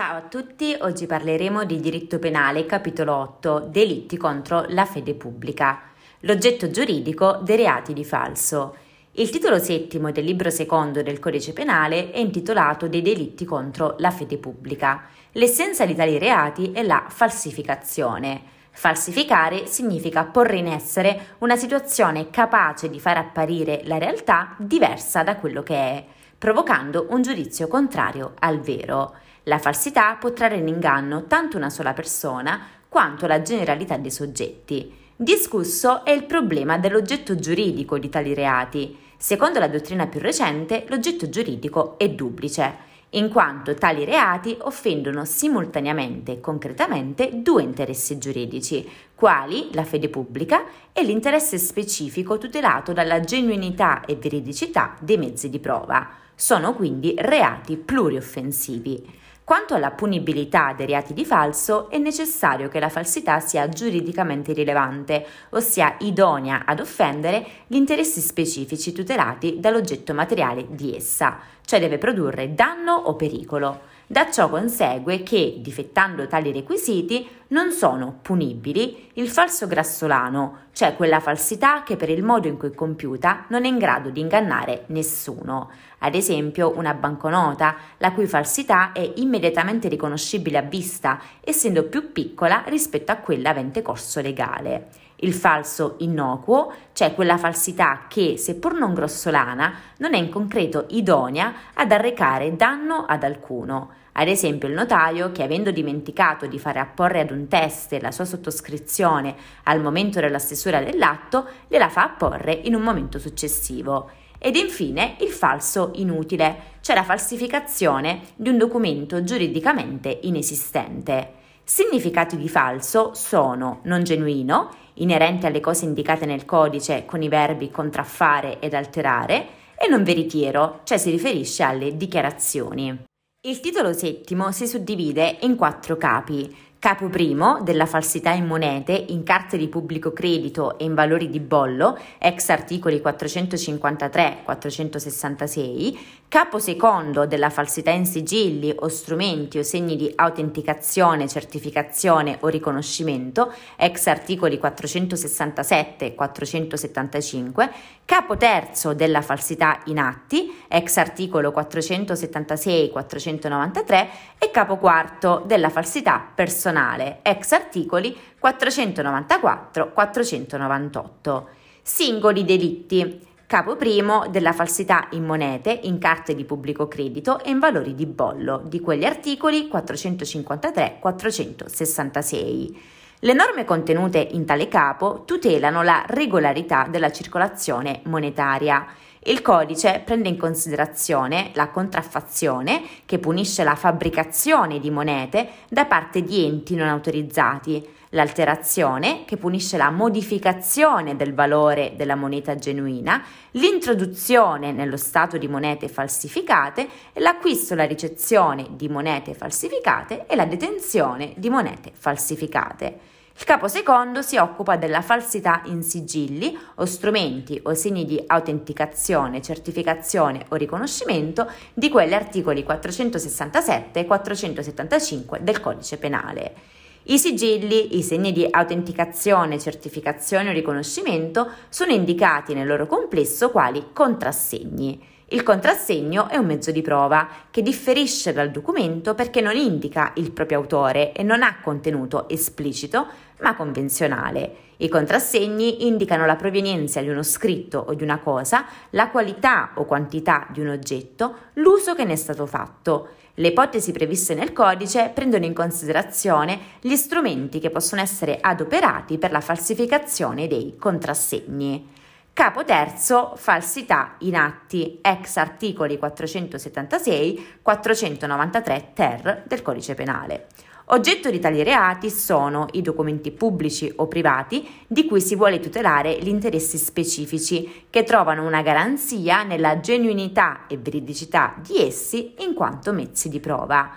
Ciao a tutti, oggi parleremo di diritto penale, capitolo 8, delitti contro la fede pubblica, l'oggetto giuridico dei reati di falso. Il titolo settimo del libro secondo del codice penale è intitolato dei delitti contro la fede pubblica. L'essenza di tali reati è la falsificazione. Falsificare significa porre in essere una situazione capace di far apparire la realtà diversa da quello che è, provocando un giudizio contrario al vero. La falsità può trarre in inganno tanto una sola persona quanto la generalità dei soggetti. Discusso è il problema dell'oggetto giuridico di tali reati. Secondo la dottrina più recente, l'oggetto giuridico è duplice in quanto tali reati offendono simultaneamente e concretamente due interessi giuridici, quali la fede pubblica e l'interesse specifico tutelato dalla genuinità e veridicità dei mezzi di prova. Sono quindi reati plurioffensivi. Quanto alla punibilità dei reati di falso, è necessario che la falsità sia giuridicamente rilevante, ossia idonea ad offendere gli interessi specifici tutelati dall'oggetto materiale di essa, cioè deve produrre danno o pericolo. Da ciò consegue che, difettando tali requisiti, non sono punibili il falso grassolano, cioè quella falsità che per il modo in cui è compiuta non è in grado di ingannare nessuno. Ad esempio una banconota, la cui falsità è immediatamente riconoscibile a vista, essendo più piccola rispetto a quella avente corso legale. Il falso innocuo, cioè quella falsità che, seppur non grossolana, non è in concreto idonea ad arrecare danno ad alcuno. Ad esempio il notaio che avendo dimenticato di fare apporre ad un teste la sua sottoscrizione al momento della stesura dell'atto, gliela fa apporre in un momento successivo. Ed infine il falso inutile, cioè la falsificazione di un documento giuridicamente inesistente. Significati di falso sono non genuino, inerente alle cose indicate nel codice con i verbi contraffare ed alterare, e non veritiero, cioè si riferisce alle dichiarazioni. Il titolo settimo si suddivide in quattro capi. Capo primo della falsità in monete, in carte di pubblico credito e in valori di bollo, ex articoli 453-466. Capo secondo della falsità in sigilli o strumenti o segni di autenticazione, certificazione o riconoscimento, ex articoli 467-475. Capo terzo della falsità in atti, ex articolo 476-493 e capo quarto della falsità personale, ex articoli 494-498. Singoli delitti. Capo primo della falsità in monete, in carte di pubblico credito e in valori di bollo, di quegli articoli 453-466. Le norme contenute in tale capo tutelano la regolarità della circolazione monetaria. Il codice prende in considerazione la contraffazione, che punisce la fabbricazione di monete da parte di enti non autorizzati, l'alterazione, che punisce la modificazione del valore della moneta genuina, l'introduzione nello stato di monete falsificate, l'acquisto e la ricezione di monete falsificate e la detenzione di monete falsificate. Il capo secondo si occupa della falsità in sigilli o strumenti o segni di autenticazione, certificazione o riconoscimento di quegli articoli 467 e 475 del codice penale. I sigilli, i segni di autenticazione, certificazione o riconoscimento sono indicati nel loro complesso quali contrassegni. Il contrassegno è un mezzo di prova che differisce dal documento perché non indica il proprio autore e non ha contenuto esplicito ma convenzionale. I contrassegni indicano la provenienza di uno scritto o di una cosa, la qualità o quantità di un oggetto, l'uso che ne è stato fatto. Le ipotesi previste nel codice prendono in considerazione gli strumenti che possono essere adoperati per la falsificazione dei contrassegni. Capo terzo, falsità in atti, ex articoli 476-493 ter del codice penale. Oggetto di tali reati sono i documenti pubblici o privati di cui si vuole tutelare gli interessi specifici che trovano una garanzia nella genuinità e veridicità di essi in quanto mezzi di prova.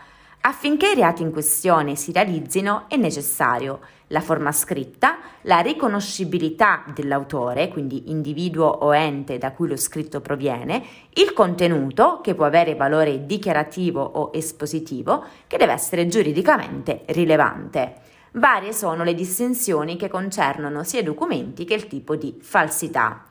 Affinché i reati in questione si realizzino è necessario la forma scritta, la riconoscibilità dell'autore, quindi individuo o ente da cui lo scritto proviene, il contenuto, che può avere valore dichiarativo o espositivo, che deve essere giuridicamente rilevante. Varie sono le distinzioni che concernono sia i documenti che il tipo di falsità.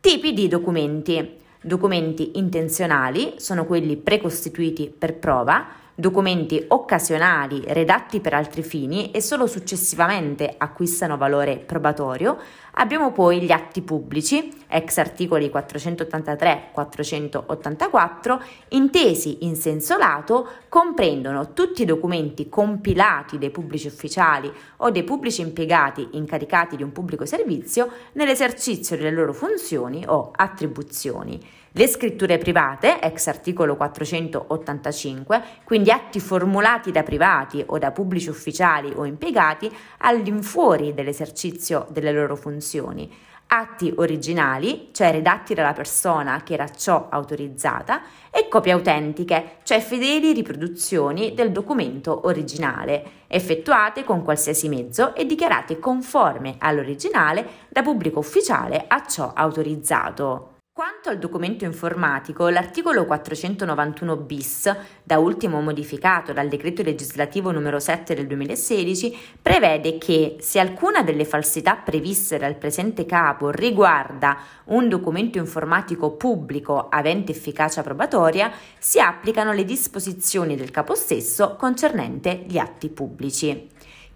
Tipi di documenti. Documenti intenzionali sono quelli precostituiti per prova, documenti occasionali redatti per altri fini e solo successivamente acquistano valore probatorio. Abbiamo poi gli atti pubblici, ex articoli 483-484, intesi in senso lato, comprendono tutti i documenti compilati dai pubblici ufficiali o dei pubblici impiegati incaricati di un pubblico servizio nell'esercizio delle loro funzioni o attribuzioni. Le scritture private, ex articolo 485, quindi atti formulati da privati o da pubblici ufficiali o impiegati all'infuori dell'esercizio delle loro funzioni. Atti originali, cioè redatti dalla persona che era ciò autorizzata, e copie autentiche, cioè fedeli riproduzioni del documento originale, effettuate con qualsiasi mezzo e dichiarate conforme all'originale da pubblico ufficiale a ciò autorizzato. Quanto al documento informatico, l'articolo 491 bis, da ultimo modificato dal decreto legislativo numero 7 del 2016, prevede che se alcuna delle falsità previste dal presente capo riguarda un documento informatico pubblico avente efficacia probatoria, si applicano le disposizioni del capo stesso concernente gli atti pubblici.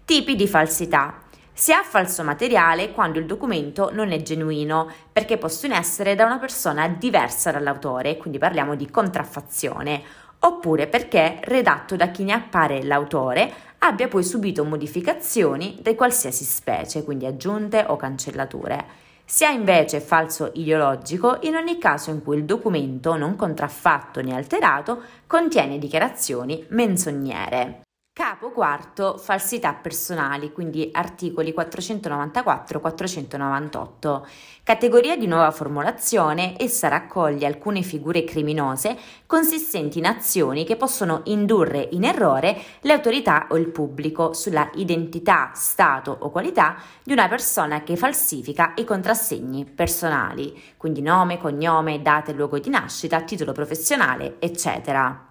Tipi di falsità. Si ha falso materiale quando il documento non è genuino, perché possono essere da una persona diversa dall'autore, quindi parliamo di contraffazione, oppure perché redatto da chi ne appare l'autore abbia poi subito modificazioni di qualsiasi specie, quindi aggiunte o cancellature. Si ha invece falso ideologico in ogni caso in cui il documento non contraffatto né alterato contiene dichiarazioni menzognere. Capo quarto, falsità personali, quindi articoli 494-498. Categoria di nuova formulazione, essa raccoglie alcune figure criminose consistenti in azioni che possono indurre in errore le autorità o il pubblico sulla identità, stato o qualità di una persona che falsifica i contrassegni personali, quindi nome, cognome, data e luogo di nascita, titolo professionale, eccetera.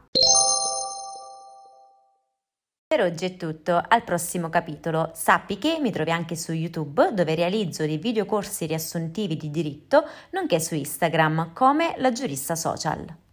Per oggi è tutto, al prossimo capitolo. Sappi che mi trovi anche su YouTube dove realizzo dei videocorsi riassuntivi di diritto, nonché su Instagram come la giurista social.